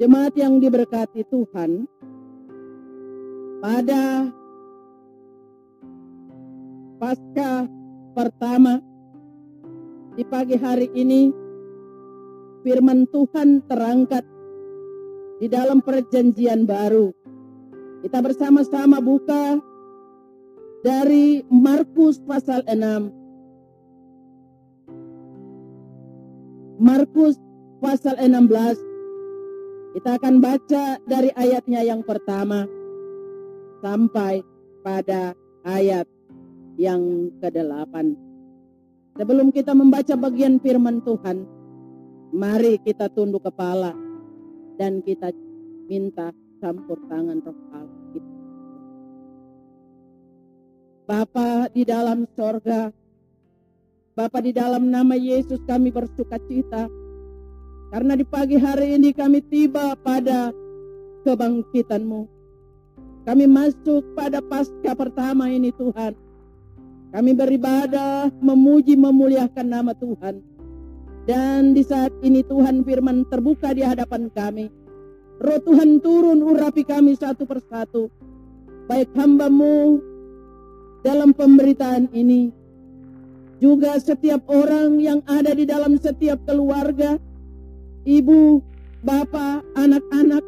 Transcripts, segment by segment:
Jemaat yang diberkati Tuhan, pada pasca pertama di pagi hari ini firman Tuhan terangkat di dalam perjanjian baru. Kita bersama-sama buka dari Markus pasal 6. Markus pasal 16 kita akan baca dari ayatnya yang pertama sampai pada ayat yang ke-8. Sebelum kita membaca bagian firman Tuhan, mari kita tunduk kepala dan kita minta campur tangan roh Allah. Bapa di dalam sorga, Bapa di dalam nama Yesus kami bersuka cita karena di pagi hari ini kami tiba pada kebangkitanmu. Kami masuk pada pasca pertama ini Tuhan. Kami beribadah, memuji, memuliakan nama Tuhan. Dan di saat ini Tuhan firman terbuka di hadapan kami. Roh Tuhan turun urapi kami satu persatu. Baik hambamu dalam pemberitaan ini. Juga setiap orang yang ada di dalam setiap keluarga ibu, bapak, anak-anak,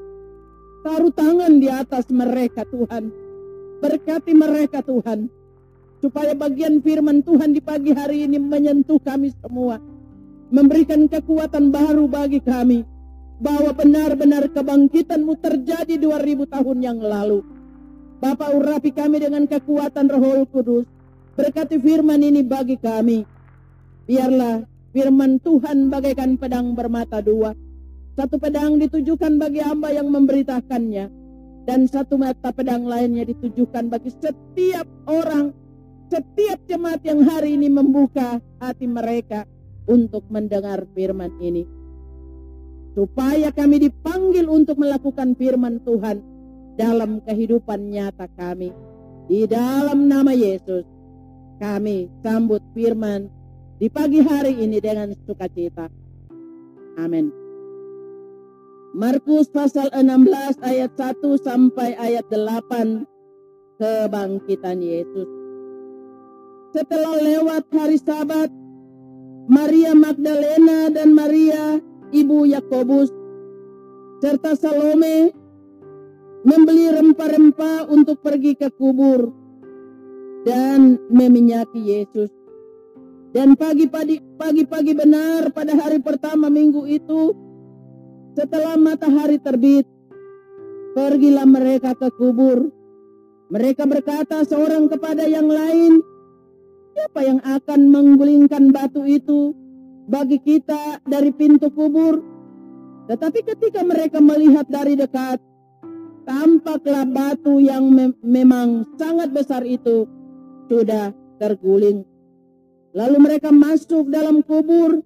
taruh tangan di atas mereka Tuhan. Berkati mereka Tuhan. Supaya bagian firman Tuhan di pagi hari ini menyentuh kami semua. Memberikan kekuatan baru bagi kami. Bahwa benar-benar kebangkitanmu terjadi 2000 tahun yang lalu. Bapak urapi kami dengan kekuatan roh kudus. Berkati firman ini bagi kami. Biarlah Firman Tuhan bagaikan pedang bermata dua. Satu pedang ditujukan bagi hamba yang memberitakannya. Dan satu mata pedang lainnya ditujukan bagi setiap orang. Setiap jemaat yang hari ini membuka hati mereka untuk mendengar firman ini. Supaya kami dipanggil untuk melakukan firman Tuhan dalam kehidupan nyata kami. Di dalam nama Yesus, kami sambut firman di pagi hari ini dengan sukacita. Amin. Markus pasal 16 ayat 1 sampai ayat 8 kebangkitan Yesus. Setelah lewat hari Sabat, Maria Magdalena dan Maria ibu Yakobus serta Salome membeli rempah-rempah untuk pergi ke kubur dan meminyaki Yesus. Dan pagi-pagi pagi-pagi benar pada hari pertama minggu itu setelah matahari terbit pergilah mereka ke kubur. Mereka berkata seorang kepada yang lain, siapa yang akan menggulingkan batu itu bagi kita dari pintu kubur? Tetapi ketika mereka melihat dari dekat, tampaklah batu yang me memang sangat besar itu sudah terguling Lalu mereka masuk dalam kubur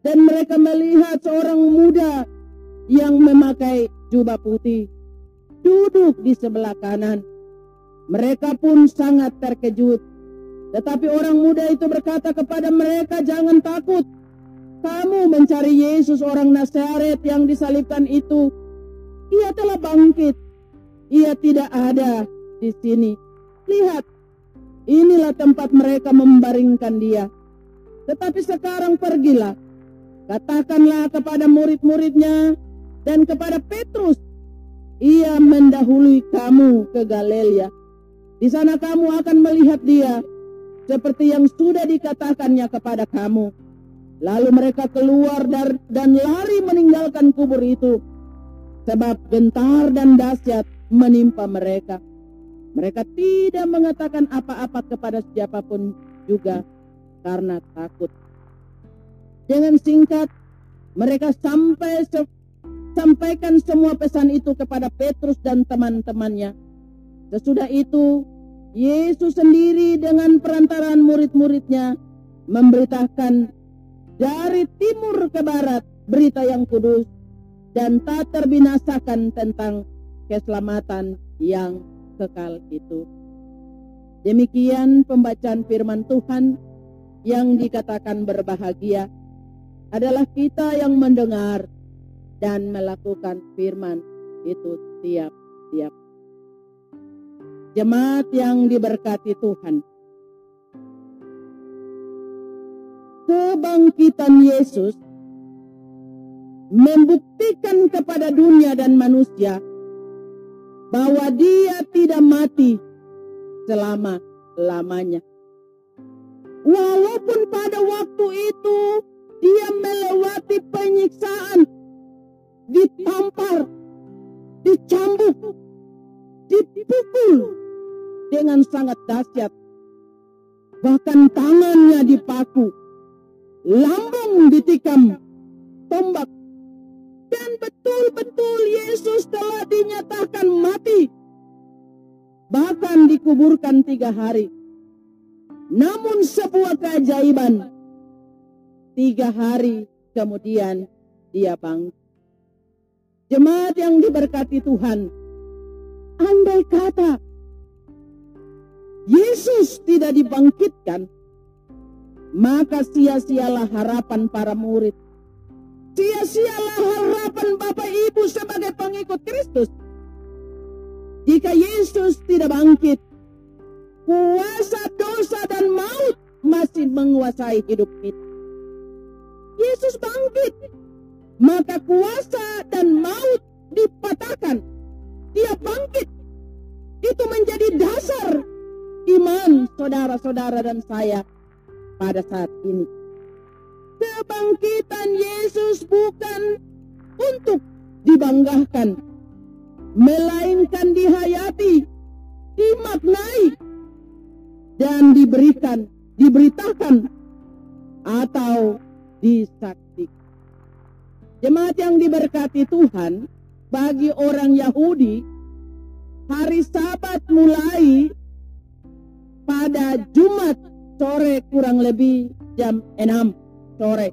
dan mereka melihat seorang muda yang memakai jubah putih duduk di sebelah kanan. Mereka pun sangat terkejut. Tetapi orang muda itu berkata kepada mereka, "Jangan takut. Kamu mencari Yesus orang Nazaret yang disalibkan itu. Ia telah bangkit. Ia tidak ada di sini. Lihat, Inilah tempat mereka membaringkan dia. Tetapi sekarang pergilah. Katakanlah kepada murid-muridnya dan kepada Petrus. Ia mendahului kamu ke Galilea. Di sana kamu akan melihat dia seperti yang sudah dikatakannya kepada kamu. Lalu mereka keluar dan lari meninggalkan kubur itu. Sebab gentar dan dahsyat menimpa mereka. Mereka tidak mengatakan apa-apa kepada siapa pun juga karena takut. Dengan singkat, mereka sampai se sampaikan semua pesan itu kepada Petrus dan teman-temannya. Sesudah itu, Yesus sendiri dengan perantaraan murid-muridnya memberitakan dari timur ke barat berita yang kudus dan tak terbinasakan tentang keselamatan yang kekal itu. Demikian pembacaan firman Tuhan yang dikatakan berbahagia adalah kita yang mendengar dan melakukan firman itu tiap-tiap. Jemaat yang diberkati Tuhan. Kebangkitan Yesus membuktikan kepada dunia dan manusia bahwa dia tidak mati selama-lamanya. Walaupun pada waktu itu dia melewati penyiksaan, ditampar, dicambuk, dipukul dengan sangat dahsyat. Bahkan tangannya dipaku, lambung ditikam, tombak. Yesus telah dinyatakan mati. Bahkan dikuburkan tiga hari. Namun sebuah keajaiban. Tiga hari kemudian dia bangkit. Jemaat yang diberkati Tuhan. Andai kata Yesus tidak dibangkitkan, maka sia-sialah harapan para murid. Sia-sialah harapan Bapak Ibu sebagai pengikut Kristus. Jika Yesus tidak bangkit, kuasa dosa dan maut masih menguasai hidup kita. Yesus bangkit, maka kuasa dan maut dipatahkan. Dia bangkit. Itu menjadi dasar iman saudara-saudara dan saya pada saat ini. Kebangkitan Yesus bukan untuk dibanggakan, melainkan dihayati, dimaknai, dan diberikan, diberitakan atau disaksikan. Jemaat yang diberkati Tuhan, bagi orang Yahudi, hari Sabat mulai pada Jumat sore kurang lebih jam 6 sore.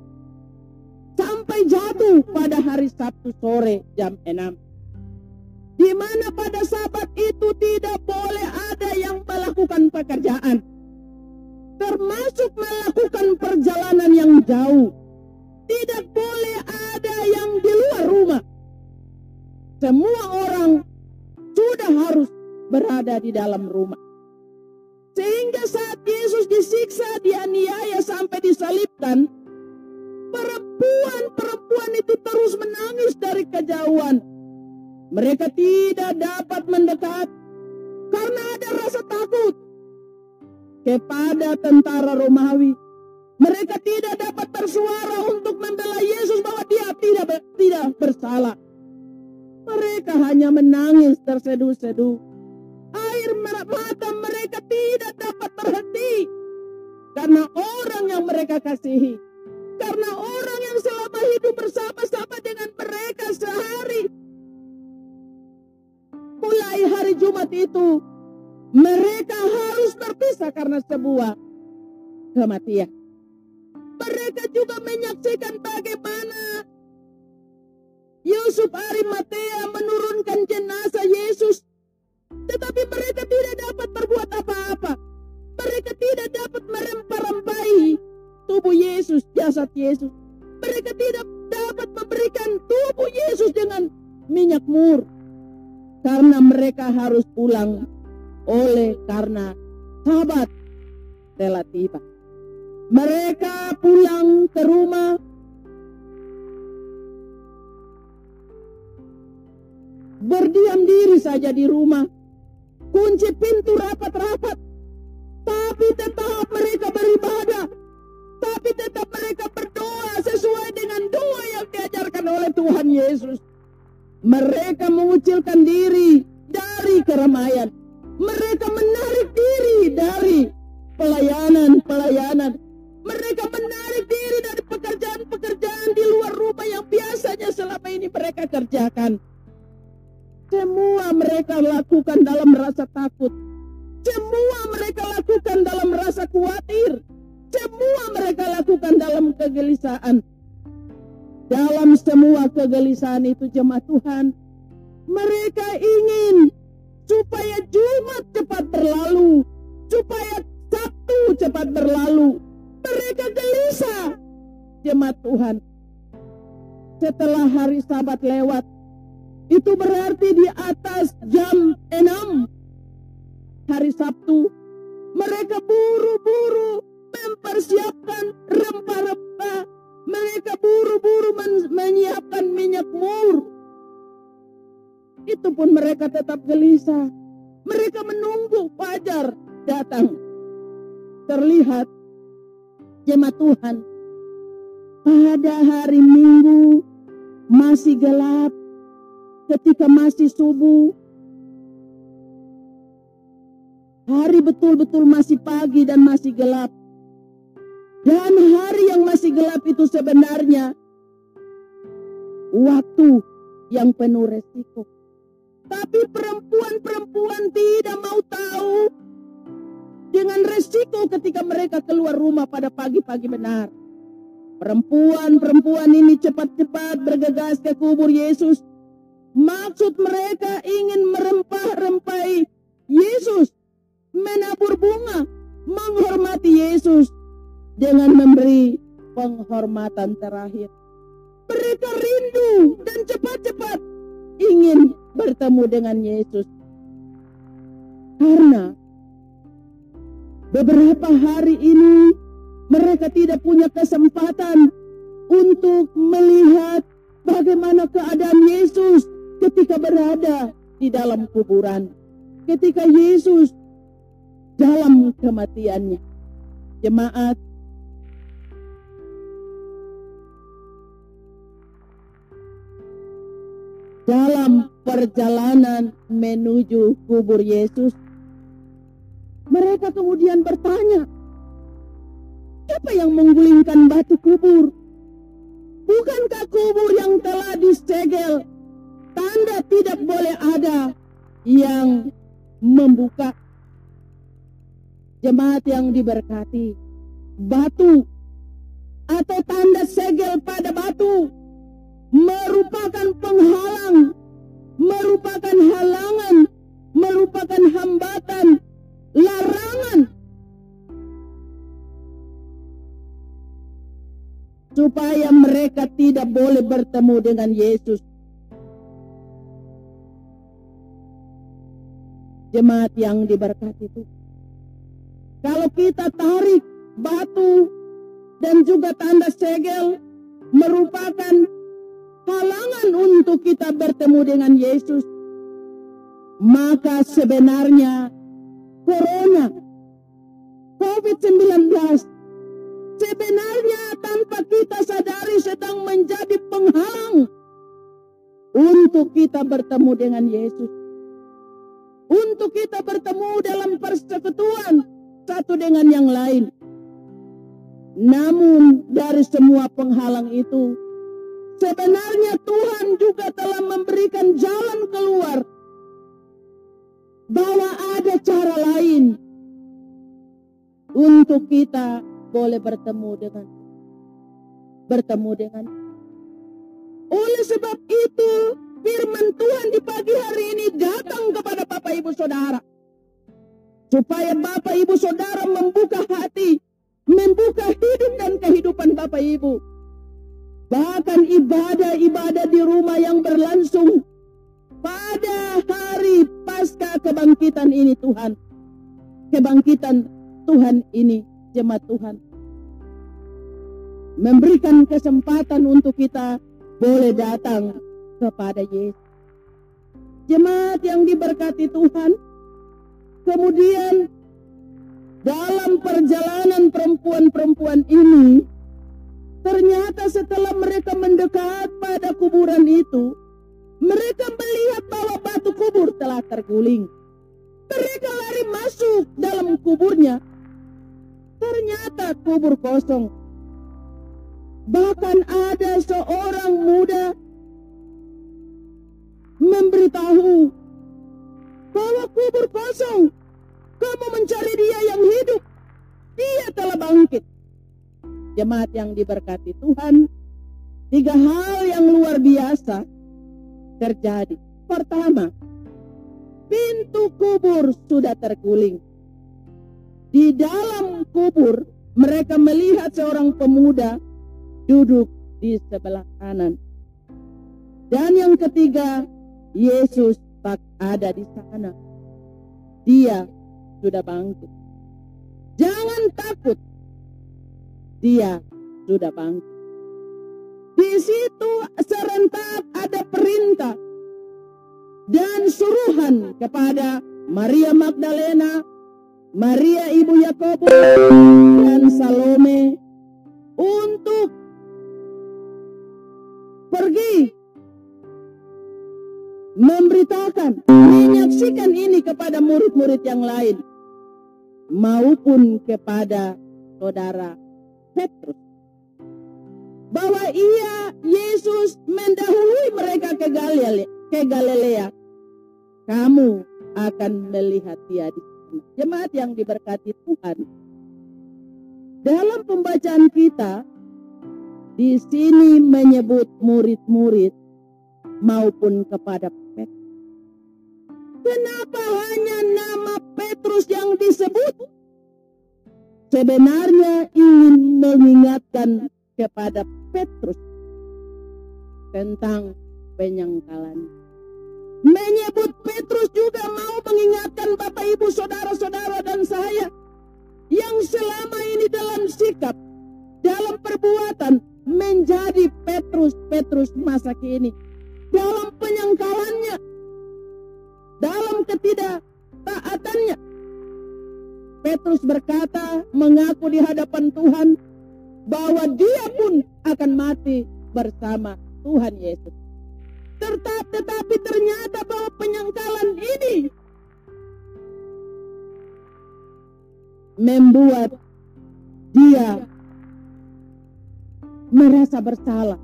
Sampai jatuh pada hari Sabtu sore jam 6 di mana pada sabat itu tidak boleh ada yang melakukan pekerjaan, termasuk melakukan perjalanan yang jauh. Tidak boleh ada yang di luar rumah. Semua orang sudah harus berada di dalam rumah. Sehingga saat Yesus disiksa, dianiaya sampai disalibkan, perempuan-perempuan itu terus menangis dari kejauhan mereka tidak dapat mendekat karena ada rasa takut kepada tentara Romawi. Mereka tidak dapat bersuara untuk membela Yesus bahwa dia tidak tidak bersalah. Mereka hanya menangis terseduh-seduh. Air mata mereka tidak dapat berhenti karena orang yang mereka kasihi. Karena orang yang selama hidup bersama-sama dengan mereka sehari mulai hari Jumat itu mereka harus terpisah karena sebuah kematian. Mereka juga menyaksikan bagaimana Yusuf Arimatea diajarkan oleh Tuhan Yesus. Mereka mengucilkan diri dari keramaian. Mereka menarik diri dari pelayanan-pelayanan. Mereka menarik diri dari pekerjaan-pekerjaan di luar rumah yang biasanya selama ini mereka kerjakan. Semua mereka lakukan dalam rasa takut. Semua mereka lakukan dalam rasa khawatir. Semua mereka lakukan dalam kegelisahan. Dalam semua kegelisahan itu jemaat Tuhan, mereka ingin supaya Jumat cepat berlalu, supaya Sabtu cepat berlalu. Mereka gelisah, jemaat Tuhan. setelah hari sabat lewat. Itu berarti di atas jam 6 hari Sabtu. Mereka buru-buru mempersiapkan rempah-rempah. Mereka buru-buru men menyiapkan minyak mur. Itu pun mereka tetap gelisah. Mereka menunggu fajar datang. Terlihat jemaat Tuhan pada hari Minggu masih gelap ketika masih subuh hari betul-betul masih pagi dan masih gelap gelap itu sebenarnya waktu yang penuh resiko tapi perempuan-perempuan tidak mau tahu dengan resiko ketika mereka keluar rumah pada pagi-pagi benar. Perempuan-perempuan ini cepat-cepat bergegas ke kubur Yesus. Maksud mereka ingin merempah-rempai Yesus, menabur bunga, menghormati Yesus dengan memberi penghormatan terakhir. Mereka rindu dan cepat-cepat ingin bertemu dengan Yesus. Karena beberapa hari ini mereka tidak punya kesempatan untuk melihat bagaimana keadaan Yesus ketika berada di dalam kuburan. Ketika Yesus dalam kematiannya. Jemaat dalam perjalanan menuju kubur Yesus, mereka kemudian bertanya, siapa yang menggulingkan batu kubur? Bukankah kubur yang telah disegel, tanda tidak boleh ada yang membuka? Jemaat yang diberkati, batu atau tanda segel pada batu merupakan penghalang, merupakan halangan, merupakan hambatan, larangan supaya mereka tidak boleh bertemu dengan Yesus. Jemaat yang diberkati itu. Kalau kita tarik batu dan juga tanda segel merupakan halangan untuk kita bertemu dengan Yesus, maka sebenarnya Corona, COVID-19 sebenarnya tanpa kita sadari sedang menjadi penghalang untuk kita bertemu dengan Yesus. Untuk kita bertemu dalam persekutuan satu dengan yang lain. Namun dari semua penghalang itu, Sebenarnya Tuhan juga telah memberikan jalan keluar. Bahwa ada cara lain untuk kita boleh bertemu dengan bertemu dengan oleh sebab itu firman Tuhan di pagi hari ini datang kepada Bapak Ibu Saudara supaya Bapak Ibu Saudara membuka hati membuka hidup dan kehidupan Bapak Ibu Bahkan ibadah-ibadah di rumah yang berlangsung pada hari pasca kebangkitan ini Tuhan. Kebangkitan Tuhan ini jemaat Tuhan. Memberikan kesempatan untuk kita boleh datang kepada Yesus. Jemaat yang diberkati Tuhan. Kemudian dalam perjalanan perempuan-perempuan ini Ternyata setelah mereka mendekat pada kuburan itu, mereka melihat bahwa batu kubur telah terguling. Mereka lari masuk dalam kuburnya. Ternyata kubur kosong. Bahkan ada seorang muda memberitahu bahwa kubur kosong. Kamu mencari dia yang hidup. Dia telah bangkit jemaat yang diberkati Tuhan, tiga hal yang luar biasa terjadi. Pertama, pintu kubur sudah terguling. Di dalam kubur, mereka melihat seorang pemuda duduk di sebelah kanan. Dan yang ketiga, Yesus tak ada di sana. Dia sudah bangkit. Jangan takut. Dia sudah bangkit. Di situ serentak ada perintah dan suruhan kepada Maria Magdalena, Maria ibu Yakobus dan Salome untuk pergi memberitakan, menyaksikan ini kepada murid-murid yang lain maupun kepada saudara Petrus bahwa ia Yesus mendahului mereka ke Galilea, ke Galilea. Kamu akan melihat dia di sana. Jemaat yang diberkati Tuhan. Dalam pembacaan kita di sini menyebut murid-murid maupun kepada Petrus. Kenapa hanya nama Petrus yang disebut? Sebenarnya ingin mengingatkan kepada Petrus tentang penyangkalan. Menyebut Petrus juga mau mengingatkan Bapak Ibu Saudara-saudara dan saya yang selama ini dalam sikap, dalam perbuatan menjadi Petrus-Petrus masa kini. Dalam penyangkalannya, dalam ketidaktaatannya. Petrus berkata, mengaku di hadapan Tuhan, bahwa dia pun akan mati bersama Tuhan Yesus. Tetap, tetapi ternyata bahwa penyangkalan ini membuat dia merasa bersalah.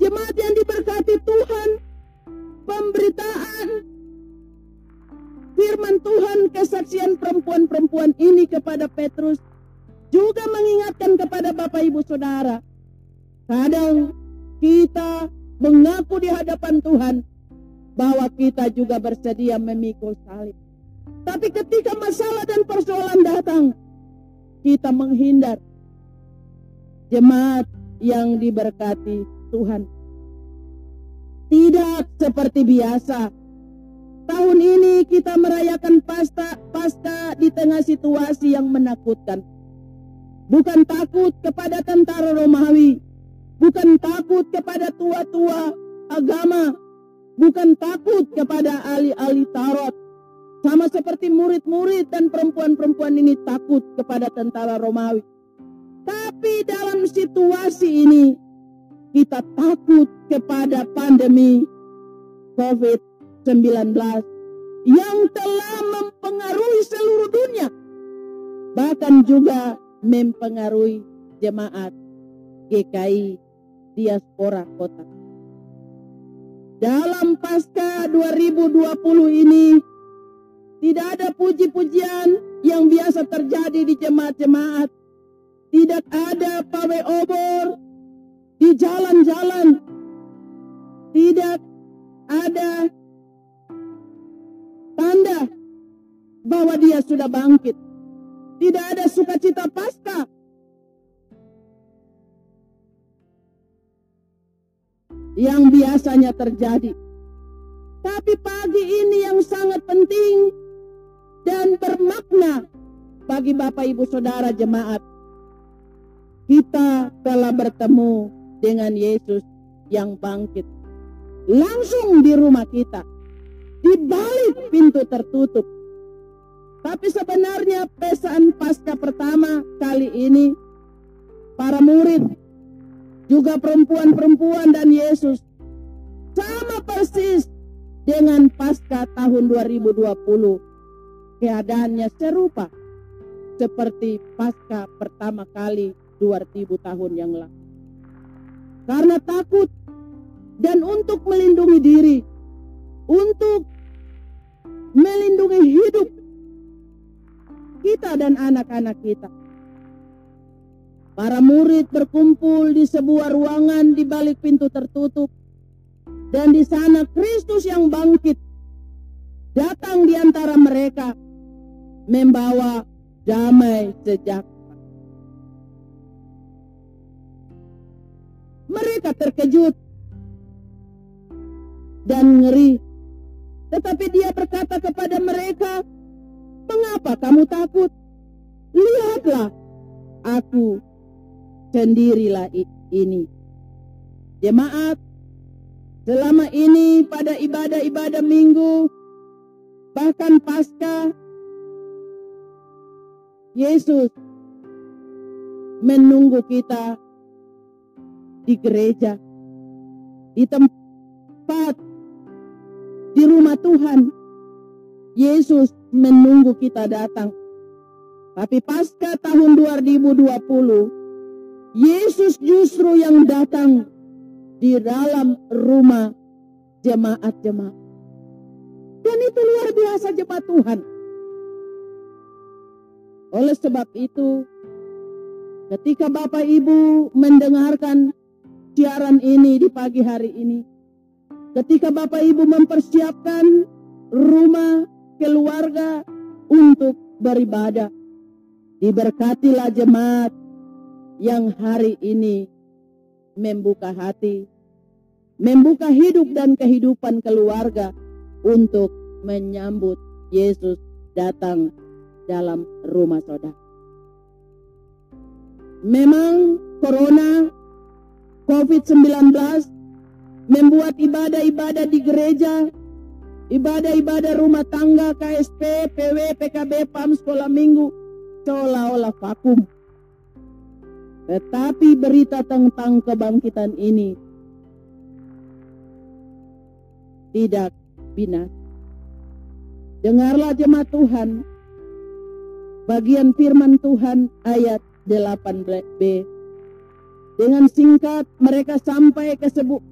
Jemaat yang diberkati Tuhan, pemberitaan firman Tuhan kesaksian perempuan-perempuan ini kepada Petrus juga mengingatkan kepada Bapak Ibu Saudara, kadang kita mengaku di hadapan Tuhan bahwa kita juga bersedia memikul salib. Tapi ketika masalah dan persoalan datang, kita menghindar. Jemaat yang diberkati Tuhan. Tidak seperti biasa. Tahun ini kita merayakan pasca di tengah situasi yang menakutkan bukan takut kepada tentara Romawi, bukan takut kepada tua-tua agama, bukan takut kepada ahli-ahli Tarot. Sama seperti murid-murid dan perempuan-perempuan ini takut kepada tentara Romawi. Tapi dalam situasi ini kita takut kepada pandemi COVID-19 yang telah mempengaruhi seluruh dunia. Bahkan juga mempengaruhi jemaat GKI diaspora kota. Dalam pasca 2020 ini tidak ada puji-pujian yang biasa terjadi di jemaat-jemaat. Tidak ada pawe obor di jalan-jalan. Tidak ada bahwa dia sudah bangkit tidak ada sukacita pasca. Yang biasanya terjadi. Tapi pagi ini yang sangat penting dan bermakna bagi Bapak Ibu Saudara jemaat. Kita telah bertemu dengan Yesus yang bangkit. Langsung di rumah kita. Di balik pintu tertutup tapi sebenarnya pesan pasca pertama kali ini para murid juga perempuan-perempuan dan Yesus sama persis dengan pasca tahun 2020 keadaannya serupa seperti pasca pertama kali 2000 tahun yang lalu. Karena takut dan untuk melindungi diri untuk melindungi hidup kita dan anak-anak kita. Para murid berkumpul di sebuah ruangan di balik pintu tertutup. Dan di sana Kristus yang bangkit datang di antara mereka membawa damai sejahtera. Mereka terkejut dan ngeri. Tetapi dia berkata kepada mereka, "Mengapa kamu takut? Lihatlah, aku sendirilah ini." Jemaat, selama ini pada ibadah-ibadah minggu, bahkan pasca, Yesus menunggu kita di gereja, di tempat, di rumah Tuhan. Yesus menunggu kita datang. Tapi pasca tahun 2020, Yesus justru yang datang di dalam rumah jemaat-jemaat. Dan itu luar biasa jemaat Tuhan. Oleh sebab itu, ketika Bapak Ibu mendengarkan siaran ini di pagi hari ini, ketika Bapak Ibu mempersiapkan rumah keluarga untuk beribadah, diberkatilah jemaat yang hari ini membuka hati, membuka hidup dan kehidupan keluarga untuk menyambut Yesus datang dalam rumah saudara. Memang corona COVID-19 membuat ibadah-ibadah di gereja, ibadah-ibadah rumah tangga, KSP, PW, PKB, PAM, sekolah minggu, seolah-olah vakum. Tetapi berita tentang kebangkitan ini tidak binasa. Dengarlah jemaat Tuhan, bagian firman Tuhan ayat 8b dengan singkat mereka sampai ke sebu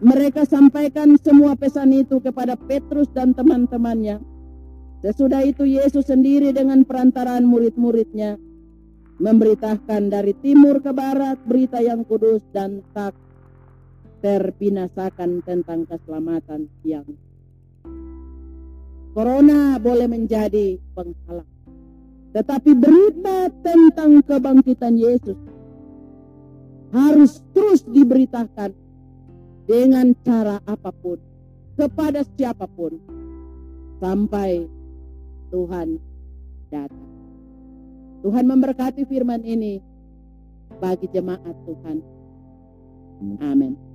mereka sampaikan semua pesan itu kepada Petrus dan teman-temannya. Sesudah itu Yesus sendiri dengan perantaraan murid-muridnya memberitakan dari timur ke barat berita yang kudus dan tak terbinasakan tentang keselamatan yang Corona boleh menjadi penghalang. Tetapi berita tentang kebangkitan Yesus harus terus diberitakan dengan cara apa pun kepada siapa pun sampai Tuhan datang. Tuhan memberkati firman ini bagi jemaat Tuhan. Amin.